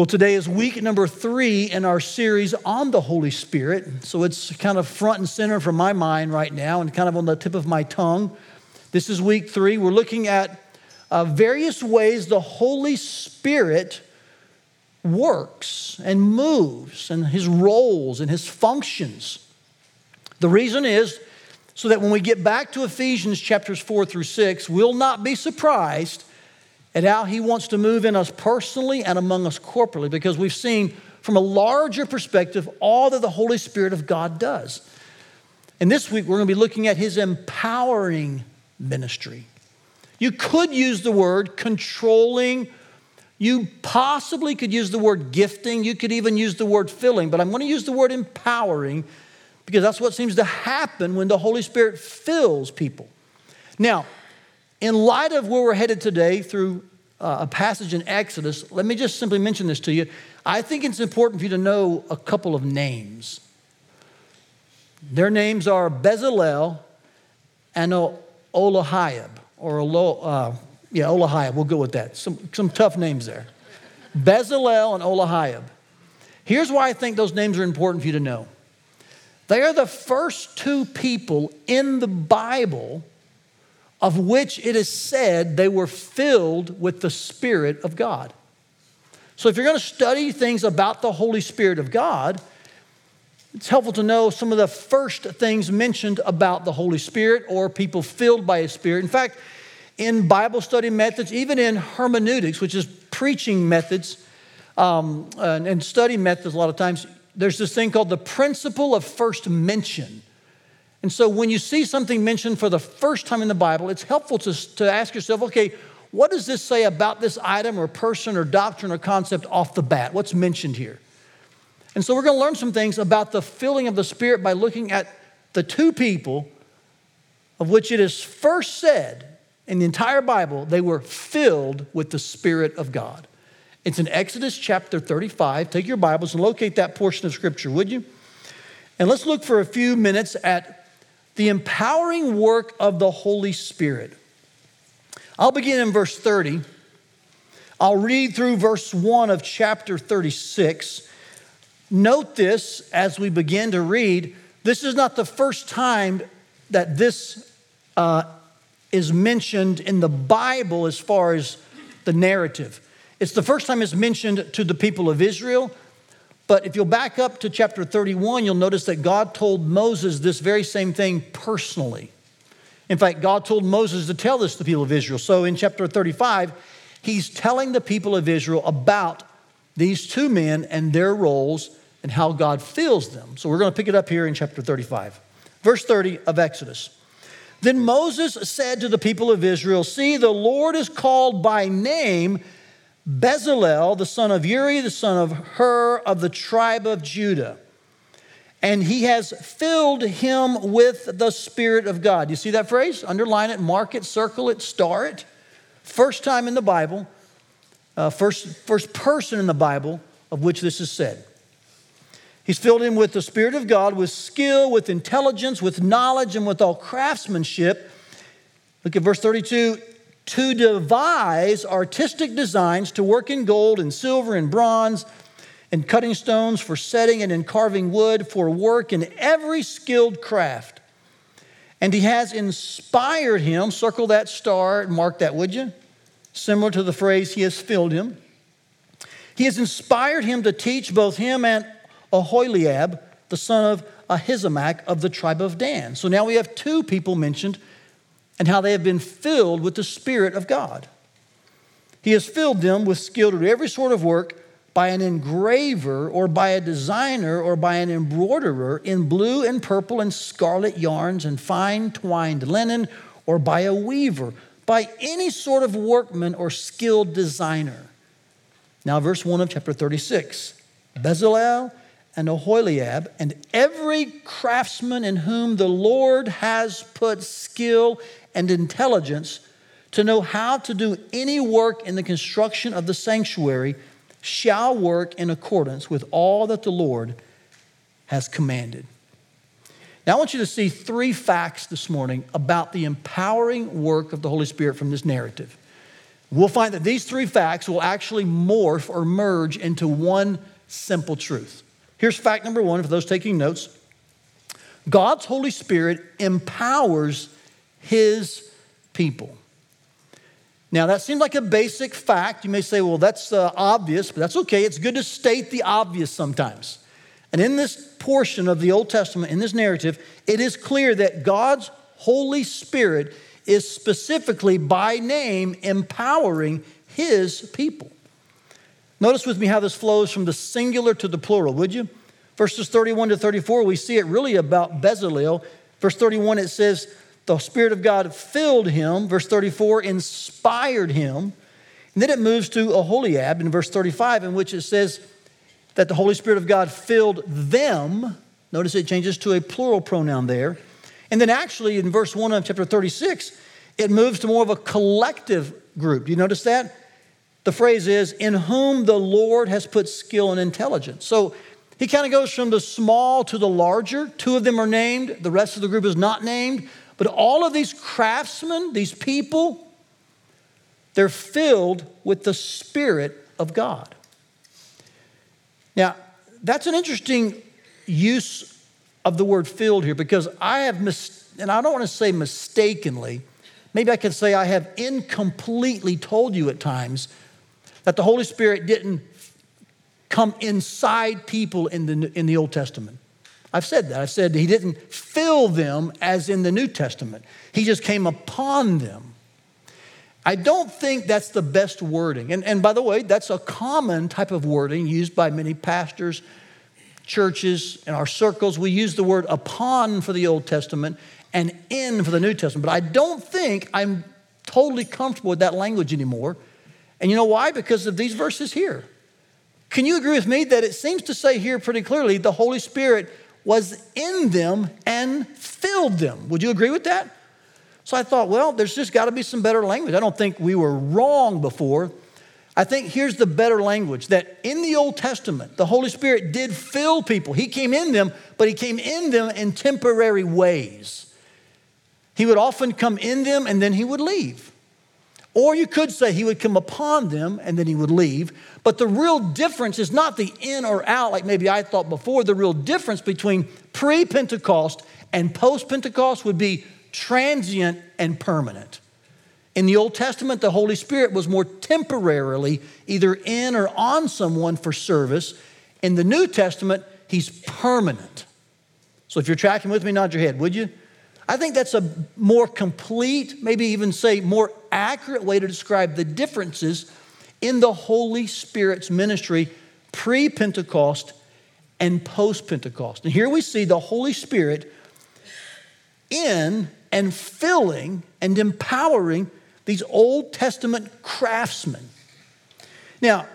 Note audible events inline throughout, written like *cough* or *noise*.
Well, today is week number three in our series on the Holy Spirit. So it's kind of front and center for my mind right now and kind of on the tip of my tongue. This is week three. We're looking at uh, various ways the Holy Spirit works and moves and his roles and his functions. The reason is so that when we get back to Ephesians chapters four through six, we'll not be surprised at how he wants to move in us personally and among us corporately because we've seen from a larger perspective all that the Holy Spirit of God does. And this week we're going to be looking at his empowering ministry. You could use the word controlling. You possibly could use the word gifting. You could even use the word filling, but I'm going to use the word empowering because that's what seems to happen when the Holy Spirit fills people. Now, in light of where we're headed today through uh, a passage in Exodus, let me just simply mention this to you. I think it's important for you to know a couple of names. Their names are Bezalel and Olahiab, or Olo, uh, yeah, Olahiab. We'll go with that. Some, some tough names there. Bezalel and Olahiab. Here's why I think those names are important for you to know. They are the first two people in the Bible of which it is said they were filled with the Spirit of God. So, if you're going to study things about the Holy Spirit of God, it's helpful to know some of the first things mentioned about the Holy Spirit or people filled by His Spirit. In fact, in Bible study methods, even in hermeneutics, which is preaching methods um, and, and study methods, a lot of times, there's this thing called the principle of first mention. And so when you see something mentioned for the first time in the Bible, it's helpful to, to ask yourself, okay, what does this say about this item or person or doctrine or concept off the bat? What's mentioned here? And so we're going to learn some things about the filling of the Spirit by looking at the two people of which it is first said in the entire Bible they were filled with the Spirit of God. It's in Exodus chapter 35. Take your Bibles and locate that portion of Scripture, would you? And let's look for a few minutes at the empowering work of the Holy Spirit. I'll begin in verse 30. I'll read through verse 1 of chapter 36. Note this as we begin to read. This is not the first time that this uh, is mentioned in the Bible as far as the narrative. It's the first time it's mentioned to the people of Israel, but if you'll back up to chapter 31, you'll notice that God told Moses this very same thing personally. In fact, God told Moses to tell this to the people of Israel. So in chapter 35, he's telling the people of Israel about these two men and their roles and how God fills them. So we're going to pick it up here in chapter 35. Verse 30 of Exodus. Then Moses said to the people of Israel, See, the Lord is called by name Bezalel, the son of Uri, the son of Hur of the tribe of Judah. And he has filled him with the Spirit of God. You see that phrase? Underline it, mark it, circle it, star it. First time in the Bible, uh, first, first person in the Bible of which this is said. He's filled him with the Spirit of God, with skill, with intelligence, with knowledge, and with all craftsmanship. Look at verse 32 to devise artistic designs to work in gold and silver and bronze and cutting stones for setting and in carving wood for work in every skilled craft. And he has inspired him, circle that star, and mark that, would you? Similar to the phrase, he has filled him. He has inspired him to teach both him and Aholiab, the son of Ahisamach of the tribe of Dan. So now we have two people mentioned and how they have been filled with the Spirit of God. He has filled them with skill to do every sort of work by an engraver or by a designer or by an embroiderer in blue and purple and scarlet yarns and fine twined linen or by a weaver, by any sort of workman or skilled designer. Now, verse 1 of chapter 36 Bezalel and Aholiab, and every craftsman in whom the Lord has put skill and intelligence to know how to do any work in the construction of the sanctuary shall work in accordance with all that the Lord has commanded. Now, I want you to see three facts this morning about the empowering work of the Holy Spirit from this narrative. we'll find that these three facts will actually morph or merge into one simple truth. Here's fact number one for those taking notes God's Holy Spirit empowers His people. Now, that seems like a basic fact. You may say, well, that's uh, obvious, but that's okay. It's good to state the obvious sometimes. And in this portion of the Old Testament, in this narrative, it is clear that God's Holy Spirit is specifically by name empowering his people. Notice with me how this flows from the singular to the plural, would you? Verses 31 to 34, we see it really about Bezalel. Verse 31, it says, The Spirit of God filled him. Verse 34, inspired him. And then it moves to Aholiab in verse 35, in which it says that the Holy Spirit of God filled them. Notice it changes to a plural pronoun there. And then actually in verse 1 of chapter 36, it moves to more of a collective group. Do you notice that? The phrase is, in whom the Lord has put skill and intelligence. So he kind of goes from the small to the larger. Two of them are named, the rest of the group is not named. But all of these craftsmen, these people, they're filled with the Spirit of God. Now, that's an interesting use of the word filled here because I have, mis- and I don't want to say mistakenly, maybe I could say I have incompletely told you at times that the Holy Spirit didn't come inside people in the, in the Old Testament. I've said that. I've said that he didn't fill them as in the New Testament, he just came upon them. I don't think that's the best wording. And, and by the way, that's a common type of wording used by many pastors, churches, in our circles. We use the word upon for the Old Testament and in for the New Testament. But I don't think I'm totally comfortable with that language anymore. And you know why? Because of these verses here. Can you agree with me that it seems to say here pretty clearly the Holy Spirit was in them and filled them? Would you agree with that? So I thought, well, there's just got to be some better language. I don't think we were wrong before. I think here's the better language that in the Old Testament, the Holy Spirit did fill people. He came in them, but He came in them in temporary ways. He would often come in them and then He would leave. Or you could say He would come upon them and then He would leave. But the real difference is not the in or out, like maybe I thought before. The real difference between pre Pentecost and post Pentecost would be transient and permanent. In the Old Testament, the Holy Spirit was more temporarily either in or on someone for service. In the New Testament, he's permanent. So if you're tracking with me, nod your head, would you? I think that's a more complete, maybe even say more accurate way to describe the differences in the Holy Spirit's ministry pre Pentecost and post Pentecost. And here we see the Holy Spirit in and filling and empowering these Old Testament craftsmen. Now,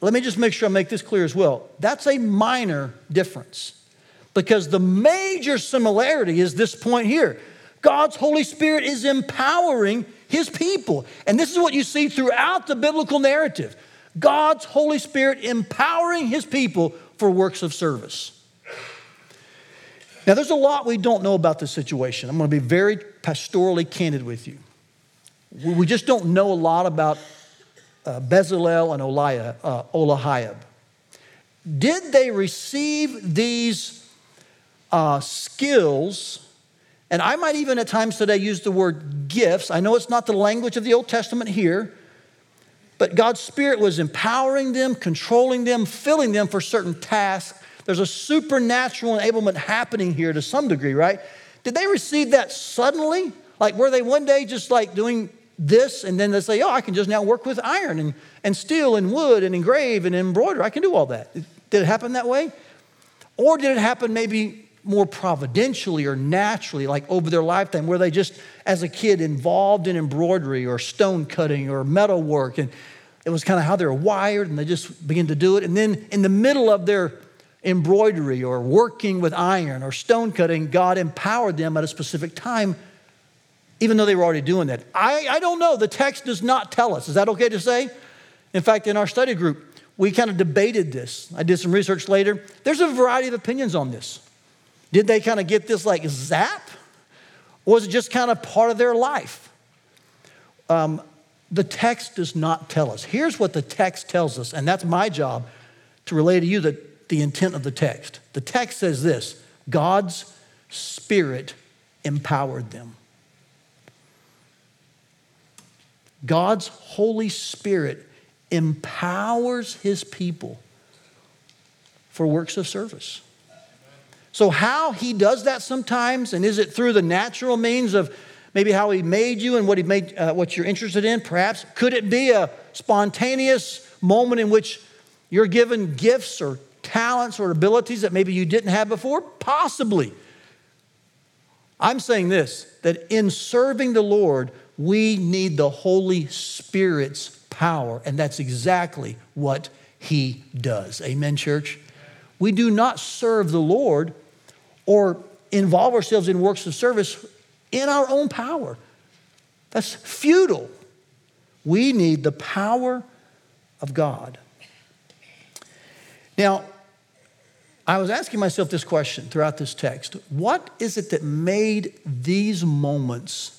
let me just make sure I make this clear as well. That's a minor difference because the major similarity is this point here God's Holy Spirit is empowering his people. And this is what you see throughout the biblical narrative God's Holy Spirit empowering his people for works of service. Now, there's a lot we don't know about this situation. I'm going to be very pastorally candid with you. We just don't know a lot about uh, Bezalel and Oliah, uh, Olahiab. Did they receive these uh, skills? And I might even at times today use the word gifts. I know it's not the language of the Old Testament here, but God's Spirit was empowering them, controlling them, filling them for certain tasks there's a supernatural enablement happening here to some degree, right? Did they receive that suddenly? Like, were they one day just like doing this and then they say, oh, I can just now work with iron and, and steel and wood and engrave and embroider. I can do all that. Did it happen that way? Or did it happen maybe more providentially or naturally, like over their lifetime, where they just, as a kid, involved in embroidery or stone cutting or metal work, and it was kind of how they were wired, and they just began to do it. And then in the middle of their embroidery or working with iron or stone cutting, God empowered them at a specific time, even though they were already doing that. I, I don't know. The text does not tell us. Is that okay to say? In fact, in our study group, we kind of debated this. I did some research later. There's a variety of opinions on this. Did they kind of get this like zap? Or was it just kind of part of their life? Um, the text does not tell us. Here's what the text tells us, and that's my job to relay to you the, the intent of the text. The text says this God's Spirit empowered them. God's Holy Spirit empowers his people for works of service. So, how he does that sometimes, and is it through the natural means of maybe how he made you and what he made, uh, what you're interested in? Perhaps could it be a spontaneous moment in which you're given gifts or talents or abilities that maybe you didn't have before? Possibly. I'm saying this that in serving the Lord, we need the Holy Spirit's power, and that's exactly what He does. Amen, church? We do not serve the Lord or involve ourselves in works of service in our own power. That's futile. We need the power of God. Now, I was asking myself this question throughout this text What is it that made these moments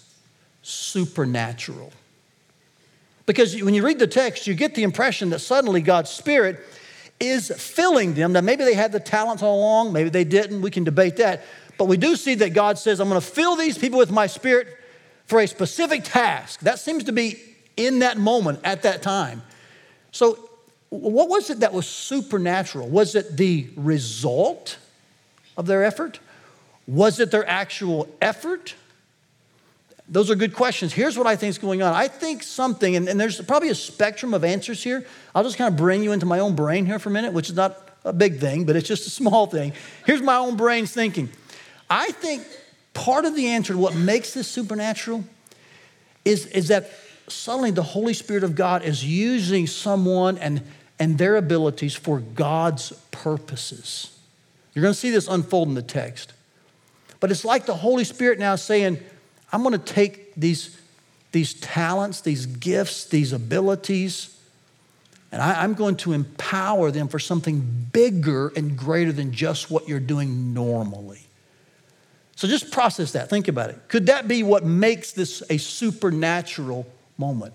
supernatural. Because when you read the text, you get the impression that suddenly God's Spirit is filling them. Now, maybe they had the talents all along, maybe they didn't. We can debate that. But we do see that God says, I'm going to fill these people with my Spirit for a specific task. That seems to be in that moment at that time. So, what was it that was supernatural? Was it the result of their effort? Was it their actual effort? Those are good questions. Here's what I think is going on. I think something, and, and, there's probably a spectrum of answers here. I'll just kind of bring you into my own brain here for a minute, which is not a big thing, but it's just a small thing. Here's my own brain's thinking. I think part of the answer to what makes this supernatural is, is that suddenly the Holy Spirit of God is using someone and, and their abilities for God's purposes. You're going to see this unfold in the text. But it's like the Holy Spirit now saying, I'm going to take these, these talents, these gifts, these abilities, and I, I'm going to empower them for something bigger and greater than just what you're doing normally. So just process that. Think about it. Could that be what makes this a supernatural moment?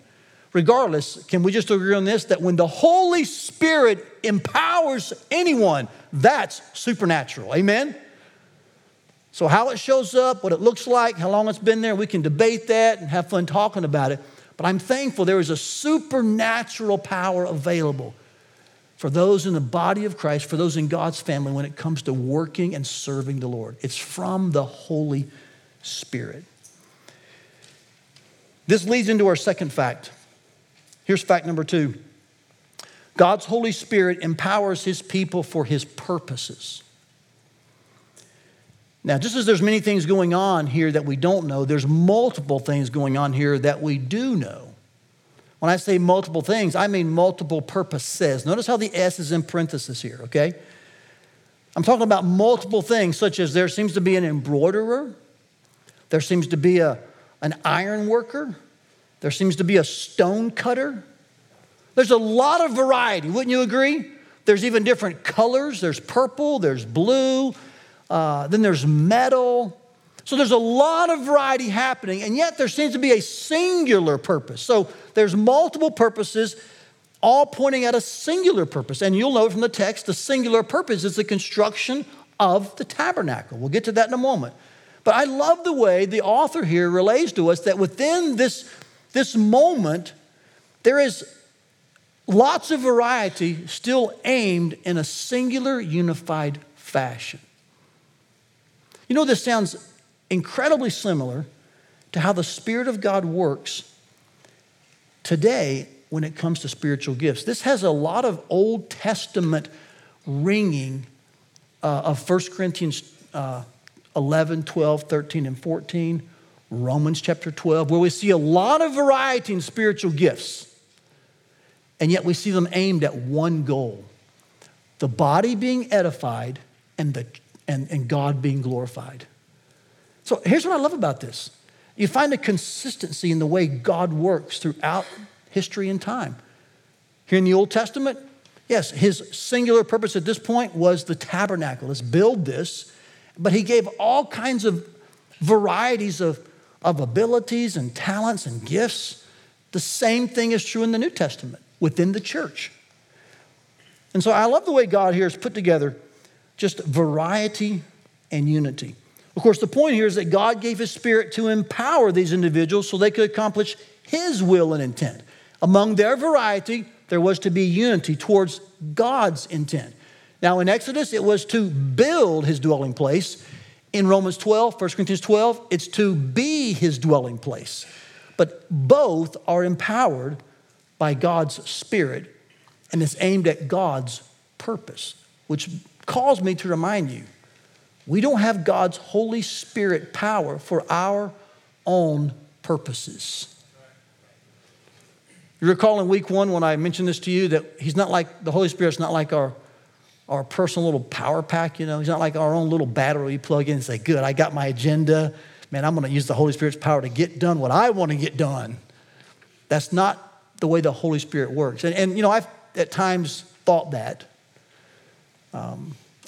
Regardless, can we just agree on this that when the Holy Spirit empowers anyone, that's supernatural? Amen? So, how it shows up, what it looks like, how long it's been there, we can debate that and have fun talking about it. But I'm thankful there is a supernatural power available for those in the body of Christ, for those in God's family when it comes to working and serving the Lord. It's from the Holy Spirit. This leads into our second fact. Here's fact number two God's Holy Spirit empowers his people for his purposes. Now, just as there's many things going on here that we don't know, there's multiple things going on here that we do know. When I say multiple things, I mean multiple purposes. Notice how the S is in parenthesis here, okay? I'm talking about multiple things, such as there seems to be an embroiderer, there seems to be a, an iron worker, there seems to be a stone cutter. There's a lot of variety, wouldn't you agree? There's even different colors. There's purple, there's blue, uh, then there's metal. So there's a lot of variety happening, and yet there seems to be a singular purpose. So there's multiple purposes, all pointing at a singular purpose. And you'll know from the text, the singular purpose is the construction of the tabernacle. We'll get to that in a moment. But I love the way the author here relays to us that within this, this moment, there is lots of variety still aimed in a singular, unified fashion. You know, this sounds incredibly similar to how the Spirit of God works today when it comes to spiritual gifts. This has a lot of Old Testament ringing uh, of 1 Corinthians uh, 11, 12, 13, and 14, Romans chapter 12, where we see a lot of variety in spiritual gifts. And yet we see them aimed at one goal the body being edified and the and, and God being glorified. So here's what I love about this you find a consistency in the way God works throughout history and time. Here in the Old Testament, yes, his singular purpose at this point was the tabernacle. Let's build this. But he gave all kinds of varieties of, of abilities and talents and gifts The same thing is true in the New Testament within the church. And so I love the way God here has put together just variety and unity. Of course, the point here is that God gave His Spirit to empower these individuals so they could accomplish His will and intent. Among their variety, there was to be unity towards God's intent. Now, in Exodus, it was to build His dwelling place. In Romans 12, 1 Corinthians 12, it's to be His dwelling place. But both are empowered by God's Spirit and it's aimed at God's purpose, which calls me to remind you we don't have God's Holy Spirit power for our own purposes. You recall in week one when I mentioned this to you that He's not like, the Holy Spirit's not like our, our personal little power pack, you know? He's not like our own little battery you plug in and say, Good, I got my agenda. Man, I'm going to use the Holy Spirit's power to get done what I want to get done. That's not the way the Holy Spirit works. And, and you know, I've at times thought that.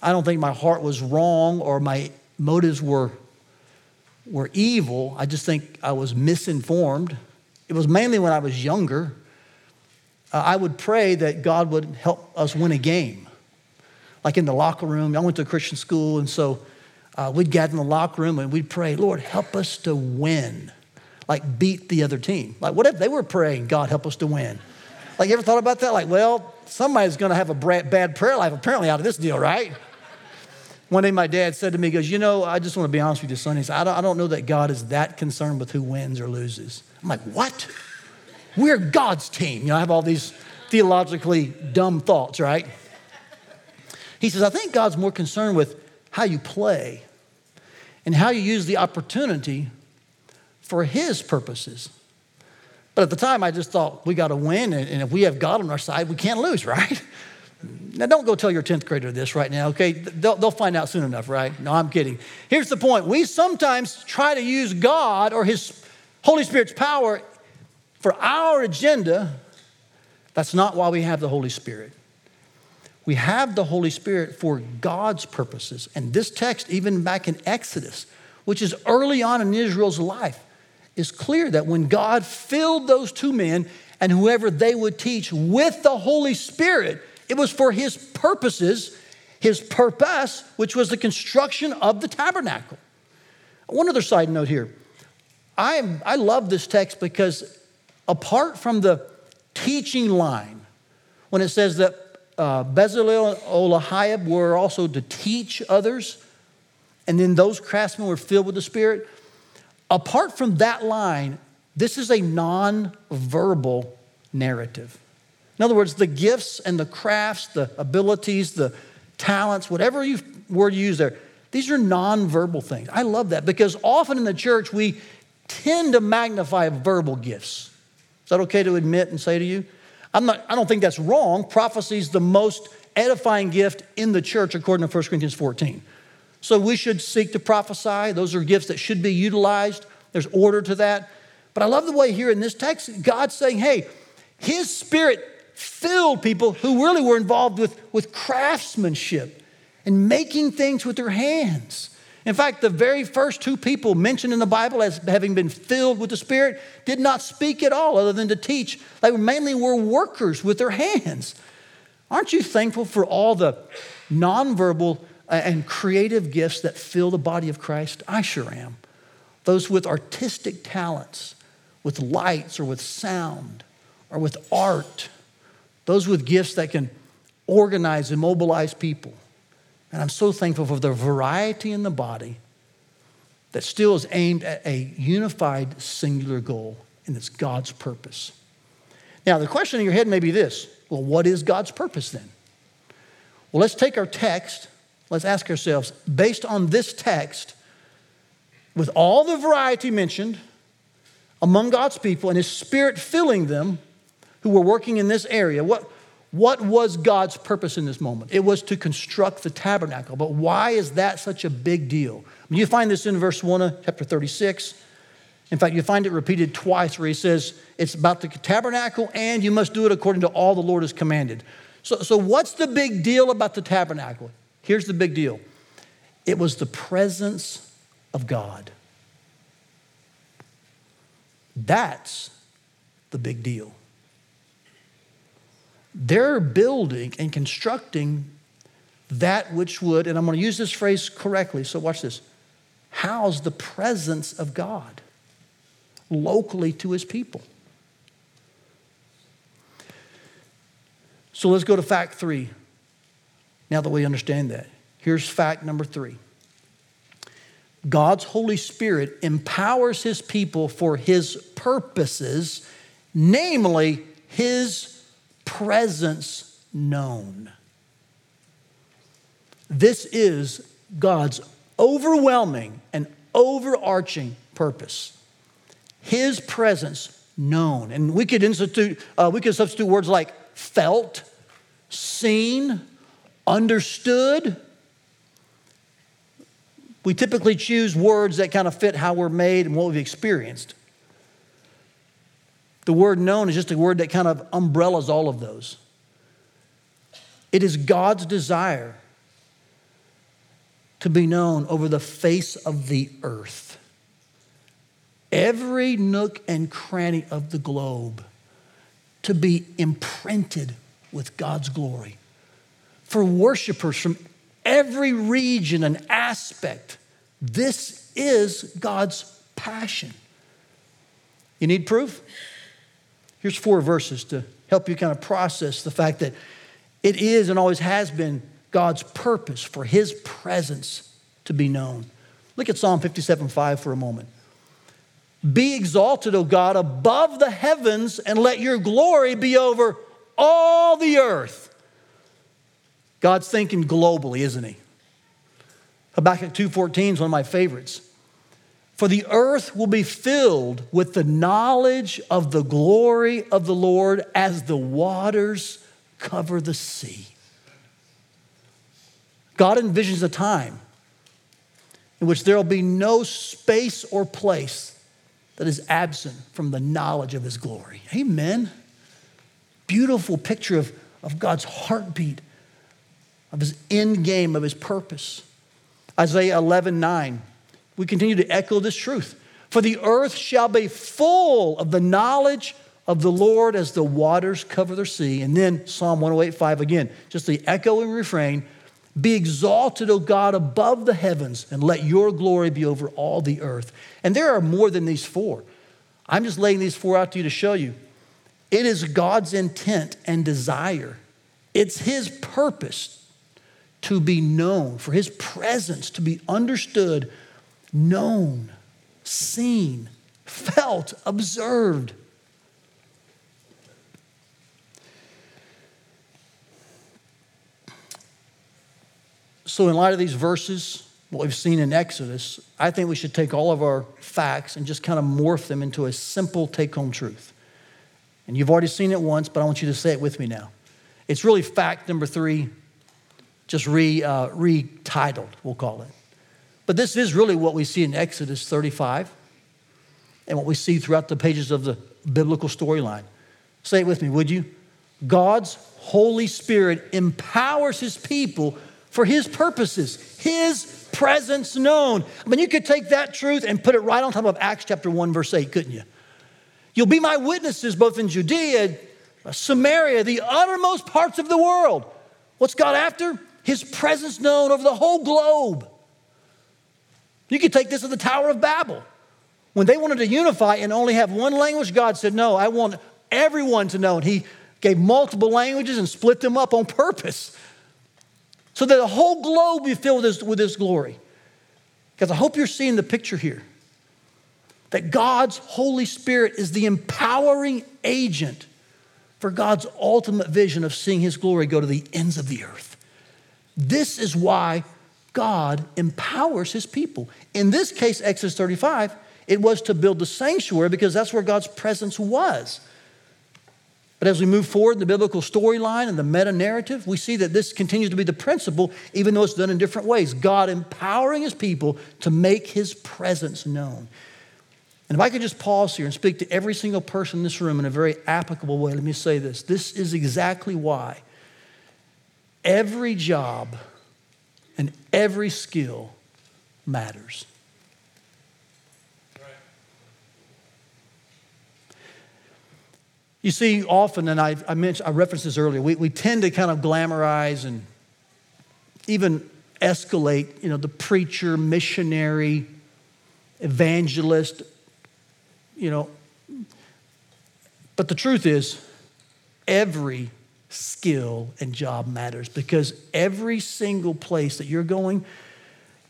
I don't think my heart was wrong or my motives were, were evil. I just think I was misinformed. It was mainly when I was younger. Uh, I would pray that God would help us win a game. Like in the locker room, I went to a Christian school, and so uh, we'd gather in the locker room and we'd pray, Lord, help us to win. Like beat the other team. Like, what if they were praying, God, help us to win? Like, you ever thought about that? Like, well, somebody's to have a bad prayer life apparently out of this deal, right? One day my dad said to me, he goes, you know, I just want to be honest with you, son. He said, I don't, I don't know that God is that concerned with who wins or loses. I'm like, what? We're God's team. You know, I have all these theologically dumb thoughts, right? He says, I think God's more concerned with how you play and how you use the opportunity for his purposes. But at the time, I just thought we got to win, and if we have God on our side, we can't lose, *laughs* right? Now, don't go tell your 10th grader this right now, okay? They'll, they'll find out soon enough, right? No, I'm kidding. Here's the point we sometimes try to use God or His Holy Spirit's power for our agenda. That's not why we have the Holy Spirit. We have the Holy Spirit for God's purposes. And this text, even back in Exodus, which is early on in Israel's life, is clear that when God filled those two men and whoever they would teach with the Holy Spirit, it was for his purposes, his purpose, which was the construction of the tabernacle. One other side note here. I, am, I love this text because apart from the teaching line, when it says that uh, Bezalel and Olahiab were also to teach others, and then those craftsmen were filled with the Spirit, Apart from that line, this is a non-verbal narrative. In other words, the gifts and the crafts, the abilities, the talents, whatever you word you use there, these are non-verbal things. I love that because often in the church we tend to magnify verbal gifts. Is that okay to admit and say to you? I'm not, I don't think that's wrong. Prophecy is the most edifying gift in the church according to 1 Corinthians 14. So we should seek to prophesy. Those are gifts that should be utilized. There's order to that. But I love the way here in this text, God's saying, hey, His Spirit filled people who really were involved with, with craftsmanship and making things with their hands. In fact, the very first two people mentioned in the Bible as having been filled with the Spirit did not speak at all other than to teach. They mainly were workers with their hands. Aren't you thankful for all the nonverbal uh, and creative gifts that fill the body of Christ? I sure am. Those with artistic talents, with lights or with sound or with art, those with gifts that can organize and mobilize people. And I'm so thankful for the variety in the body that still is aimed at a unified, singular goal, and it's God's purpose. Now, the question in your head may be this well, what is God's purpose then? Well, let's take our text let's ask ourselves based on this text, with all the variety mentioned among God's people and His Spirit filling them who were working in this area, what, what was God's purpose in this moment? It was to construct the tabernacle. But why is that such a big deal? I mean, you find this in verse 1 of chapter 36. In fact, you find it repeated twice where he says it's about the tabernacle and you must do it according to all the Lord has commanded. So, so what's the big deal about the tabernacle? Here's the big deal it was the presence of God. That's the big deal. They're building and constructing that which would, and I'm going to use this phrase correctly, so watch this house the presence of God locally to his people. So let's go to fact three. Now that we understand that, here's fact number three God's Holy Spirit empowers his people for his purposes, namely his presence known. This is God's overwhelming and overarching purpose. His presence known. And we could institute, uh, we could substitute words like felt, seen, understood. We typically choose words that kind of fit how we're made and what we've experienced. The word known is just a word that kind of umbrellas all of those. It is God's desire to be known over the face of the earth. Every nook and cranny of the globe to be imprinted with God's glory. For worshipers from every region and aspect, this is God's passion. You need proof? Here's four verses to help you kind of process the fact that it is and always has been God's purpose for his presence to be known. Look at Psalm 57 5 for a moment. Be exalted, O God, above the heavens, and let your glory be over all the earth. God's thinking globally, isn't he? Habakkuk 2:14 is one of my favorites. For the earth will be filled with the knowledge of the glory of the Lord as the waters cover the sea. God envisions a time in which there will be no space or place that is absent from the knowledge of his glory. Amen. Beautiful picture of, of God's heartbeat, of his end game, of his purpose. Isaiah 11 9. We continue to echo this truth. For the earth shall be full of the knowledge of the Lord as the waters cover the sea. And then Psalm 108 5 again, just the echoing refrain be exalted, O God, above the heavens, and let your glory be over all the earth. And there are more than these four. I'm just laying these four out to you to show you. It is God's intent and desire, it's His purpose to be known, for His presence to be understood, known, seen, felt, observed. So, in light of these verses, what we've seen in Exodus, I think we should take all of our facts and just kind of morph them into a simple take home truth. And you've already seen it once, but I want you to say it with me now. It's really fact number three, just re, uh, retitled, we'll call it. But this is really what we see in Exodus 35 and what we see throughout the pages of the biblical storyline. Say it with me, would you? God's Holy Spirit empowers his people for his purposes, his presence known. I mean, you could take that truth and put it right on top of Acts chapter 1, verse 8, couldn't you? You'll be my witnesses both in Judea, Samaria, the uttermost parts of the world. What's God after? His presence known over the whole globe. You could take this to the Tower of Babel. When they wanted to unify and only have one language, God said, No, I want everyone to know. And He gave multiple languages and split them up on purpose so that the whole globe be filled with his, with his glory. Because I hope you're seeing the picture here that God's Holy Spirit is the empowering agent for God's ultimate vision of seeing his glory go to the ends of the earth. This is why God empowers his people. In this case, Exodus 35, it was to build the sanctuary because that's where God's presence was. But as we move forward in the biblical storyline and the meta narrative, we see that this continues to be the principle, even though it's done in different ways. God empowering his people to make his presence known. And if I could just pause here and speak to every single person in this room in a very applicable way, let me say this. This is exactly why every job and every skill matters. You see, often, and I, I mentioned, I referenced this earlier, we, we tend to kind of glamorize and even escalate, you know, the preacher, missionary, evangelist, you know. But the truth is, every skill and job matters because every single place that you're going,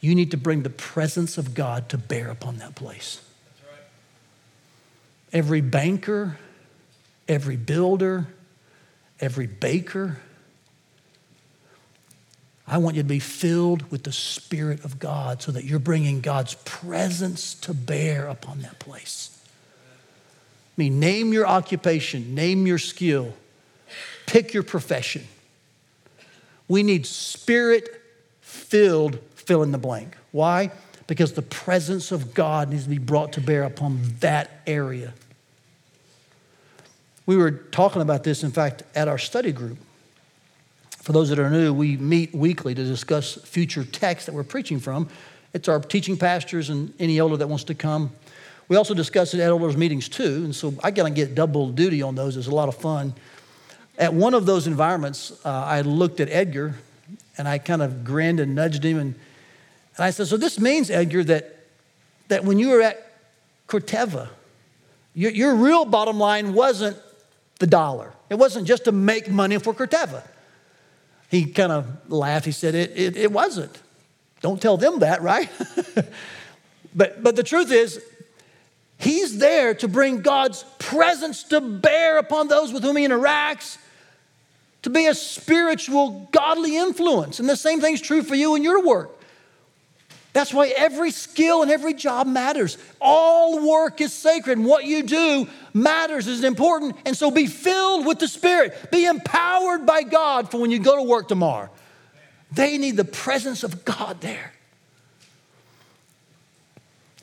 you need to bring the presence of God to bear upon that place. Every banker, every builder, every baker, I want you to be filled with the Spirit of God so that you're bringing God's presence to bear upon that place. I mean, name your occupation, name your skill, pick your profession. We need spirit filled fill in the blank. Why? Because the presence of God needs to be brought to bear upon that area. We were talking about this, in fact, at our study group. For those that are new, we meet weekly to discuss future texts that we're preaching from. It's our teaching pastors and any elder that wants to come. We also discuss it at elders' meetings too, and so I gotta get double duty on those. It's a lot of fun. At one of those environments, uh, I looked at Edgar and I kind of grinned and nudged him, and, and I said, So this means, Edgar, that, that when you were at Corteva, your, your real bottom line wasn't the dollar, it wasn't just to make money for Corteva. He kind of laughed. He said, It, it, it wasn't. Don't tell them that, right? *laughs* but, but the truth is, he's there to bring God's presence to bear upon those with whom he interacts, to be a spiritual, godly influence. And the same thing's true for you in your work. That's why every skill and every job matters. All work is sacred, and what you do matters, is important. And so be filled with the Spirit. Be empowered by God for when you go to work tomorrow. They need the presence of God there.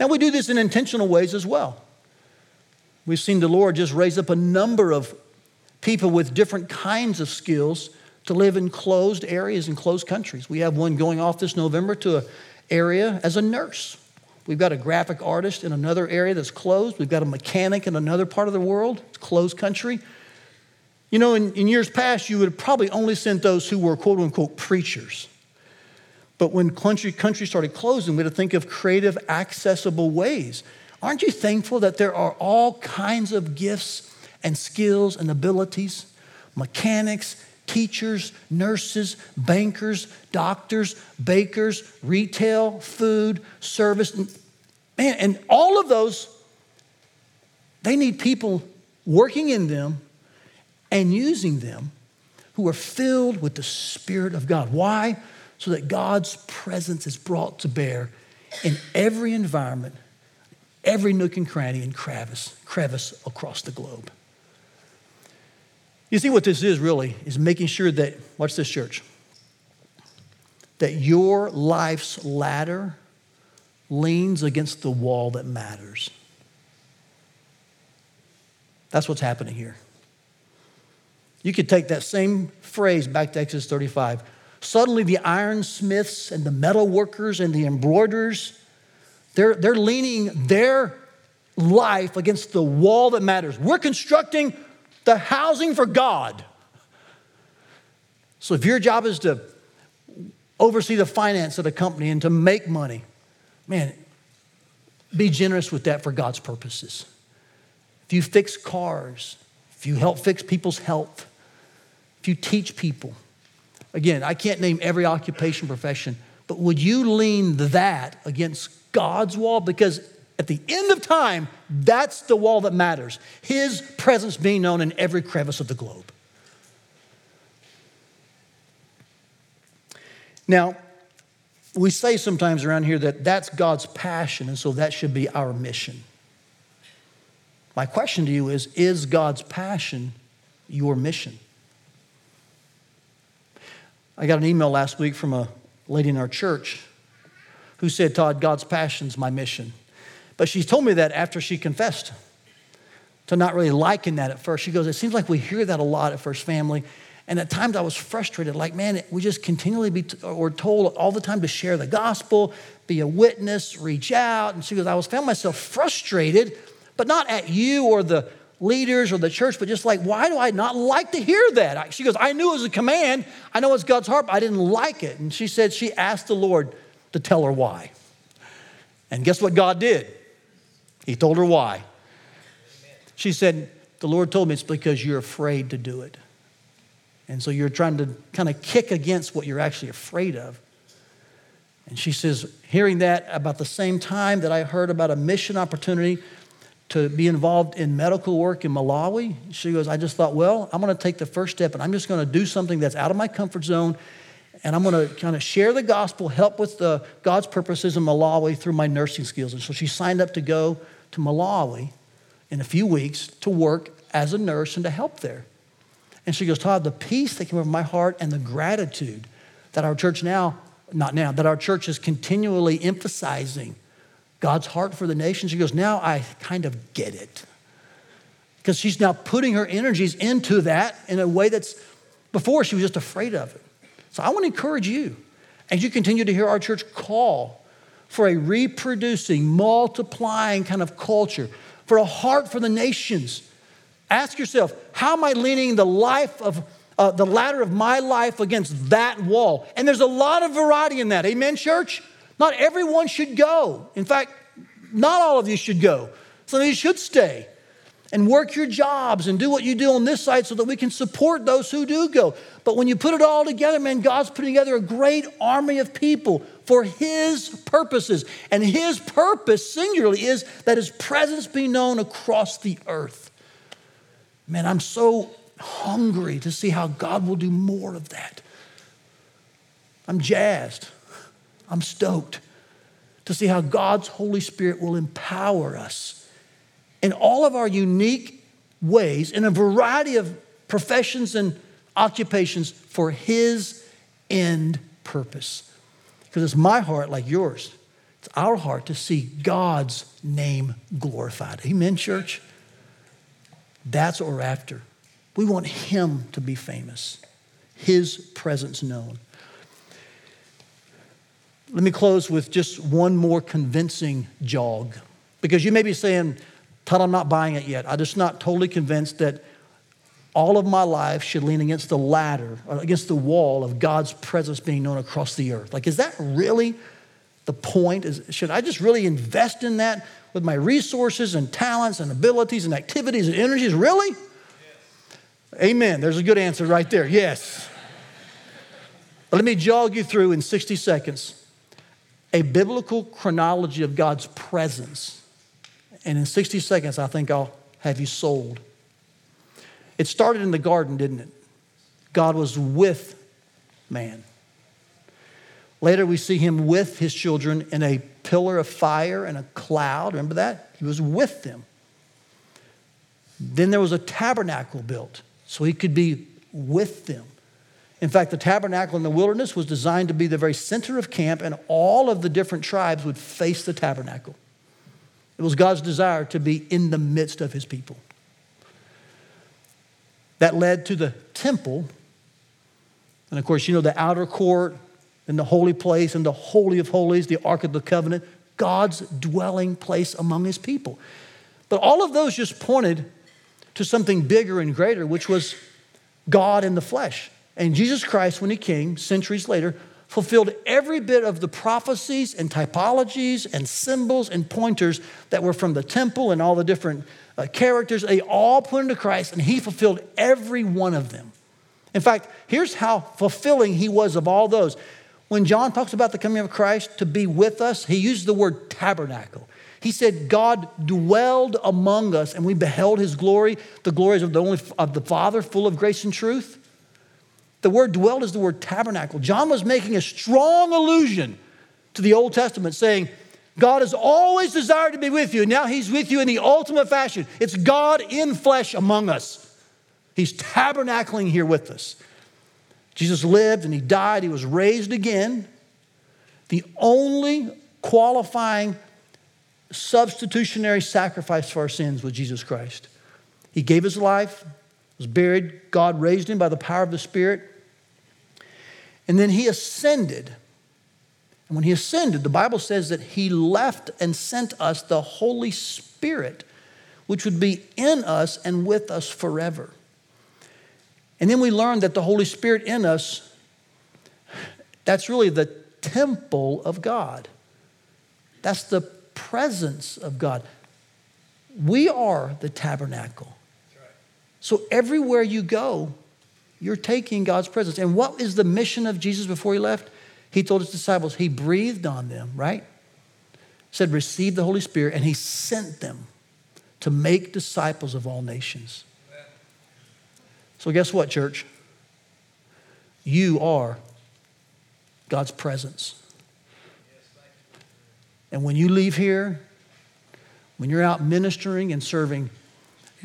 And we do this in intentional ways as well. We've seen the Lord just raise up a number of people with different kinds of skills to live in closed areas and closed countries. We have one going off this November to an area as a nurse. We've got a graphic artist in another area that's closed. We've got a mechanic in another part of the world, it's closed country. You know, in, in years past, you would have probably only sent those who were quote unquote preachers. But when country, country started closing, we had to think of creative, accessible ways. Aren't you thankful that there are all kinds of gifts and skills and abilities? Mechanics, teachers, nurses, bankers, doctors, bakers, retail, food, service. Man, and all of those, they need people working in them and using them who are filled with the Spirit of God. Why? So that God's presence is brought to bear in every environment, every nook and cranny and crevice, crevice across the globe. You see, what this is really is making sure that, watch this, church, that your life's ladder leans against the wall that matters. That's what's happening here. You could take that same phrase back to Exodus 35. Suddenly, the ironsmiths and the metal workers and the embroiderers, they're, they're leaning their life against the wall that matters. We're constructing the housing for God. So if your job is to oversee the finance of the company and to make money, man, be generous with that for God's purposes. If you fix cars, if you help fix people's health, if you teach people, again, I can't name every occupation profession, but would you lean that against God's wall? Because at the end of time, that's the wall that matters. His presence being known in every crevice of the globe. Now, we say sometimes around here that that's God's passion, and so that should be our mission. My question to you is Is God's passion your mission? I got an email last week from a lady in our church who said, Todd, God's passion's my mission. But she told me that after she confessed to not really liking that at first. She goes, It seems like we hear that a lot at First Family. And at times I was frustrated, like, man, we just continually be t- or told all the time to share the gospel, be a witness, reach out. And she goes, I was found myself frustrated, but not at you or the leaders or the church, but just like, why do I not like to hear that? She goes, I knew it was a command. I know it's God's heart, but I didn't like it. And she said she asked the Lord to tell her why. And guess what God did? He told her why. She said, The Lord told me it's because you're afraid to do it. And so you're trying to kind of kick against what you're actually afraid of. And she says, hearing that about the same time that I heard about a mission opportunity to be involved in medical work in Malawi, she goes, I just thought, well, I'm going to take the first step and I'm just going to do something that's out of my comfort zone. And I'm going to kind of share the gospel, help with the, God's purposes in Malawi through my nursing skills. And so she signed up to go to Malawi in a few weeks to work as a nurse and to help there. And she goes, Todd, the peace that came over my heart and the gratitude that our church now, not now, that our church is continually emphasizing God's heart for the nation. She goes, Now I kind of get it. Because she's now putting her energies into that in a way that's before she was just afraid of it. So I want to encourage you as you continue to hear our church call for a reproducing, multiplying kind of culture, for a heart for the nations. Ask yourself, how am I leaning the life of uh, the ladder of my life against that wall? And there's a lot of variety in that. Amen, church? Not everyone should go. In fact, not all of you should go. Some of you should stay and work your jobs and do what you do on this side so that we can support those who do go. But when you put it all together, man, God's putting together a great army of people for His purposes. And His purpose, singularly, is that His presence be known across the earth. Man, I'm so hungry to see how God will do more of that. I'm jazzed. I'm stoked to see how God's Holy Spirit will empower us in all of our unique ways, in a variety of professions and occupations for His end purpose. Because it's my heart, like yours, it's our heart to see God's name glorified. Amen, church? That's what we're after. We want Him to be famous, His presence known. Let me close with just one more convincing jog. Because you may be saying, Todd, I'm not buying it yet. I'm just not totally convinced that all of my life should lean against the ladder, or against the wall of God's presence being known across the earth. Like, is that really the point? Is, should I just really invest in that with my resources and talents and abilities and activities and energies? Really? Yes. Amen. There's a good answer right there. Yes. Let me jog you through in 60 seconds a biblical chronology of God's presence. And in 60 seconds, I think I'll have you sold. It started in the garden, didn't it? God was with man. Later, we see him with his children in a pillar of fire and a cloud. Remember that? He was with them. Then there was a tabernacle built so he could be with them. In fact, the tabernacle in the wilderness was designed to be the very center of camp, and all of the different tribes would face the tabernacle. It was God's desire to be in the midst of his people. That led to the temple. And of course, you know, the outer court and the holy place and the Holy of Holies, the Ark of the Covenant, God's dwelling place among his people. But all of those just pointed to something bigger and greater, which was God in the flesh. And Jesus Christ, when he came centuries later, fulfilled every bit of the prophecies and typologies and symbols and pointers that were from the temple and all the different uh, characters. They all pointed to Christ, and he fulfilled every one of them. In fact, here's how fulfilling he was of all those. When John talks about the coming of Christ to be with us, he used the word tabernacle. He said, God dwelled among us, and we beheld his glory, the glories of the only of the Father, full of grace and truth. The word dwelled is the word tabernacle. John was making a strong allusion to the Old Testament, saying, God has always desired to be with you. And now he's with you in the ultimate fashion. It's God in flesh among us. He's tabernacling here with us. Jesus lived and he died. He was raised again. The only qualifying substitutionary sacrifice for our sins was Jesus Christ. He gave his life, was buried. God raised him by the power of the Spirit. And then he ascended. And when he ascended, the Bible says that he left and sent us the Holy Spirit, which would be in us and with us forever. And then we learned that the Holy Spirit in us, that's really the temple of God. That's the presence of God. We are the tabernacle. So everywhere you go, you're taking God's presence. And what is the mission of Jesus before he left? He told his disciples, he breathed on them, right? Said, receive the Holy Spirit, and he sent them to make disciples of all nations. So, guess what, church? You are God's presence. And when you leave here, when you're out ministering and serving,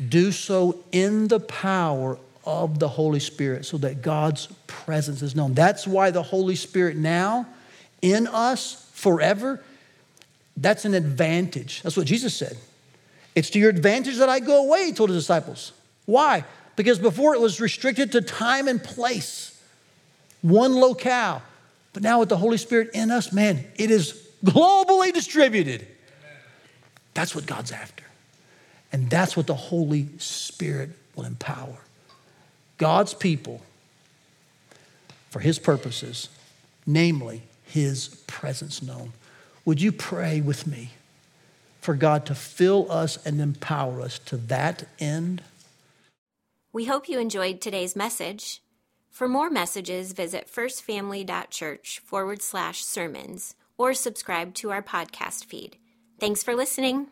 do so in the power of the Holy Spirit so that God's presence is known. That's why the Holy Spirit now in us forever, that's an advantage. That's what Jesus said. It's to your advantage that I go away, he told his disciples. Why? Because before it was restricted to time and place, one locale. But now with the Holy Spirit in us, man, it is globally distributed. That's what God's after. And that's what the Holy Spirit will empower. God's people for His purposes, namely His presence known. Would you pray with me for God to fill us and empower us to that end? We hope you enjoyed today's message. For more messages, visit firstfamily.church forward slash sermons or subscribe to our podcast feed. Thanks for listening.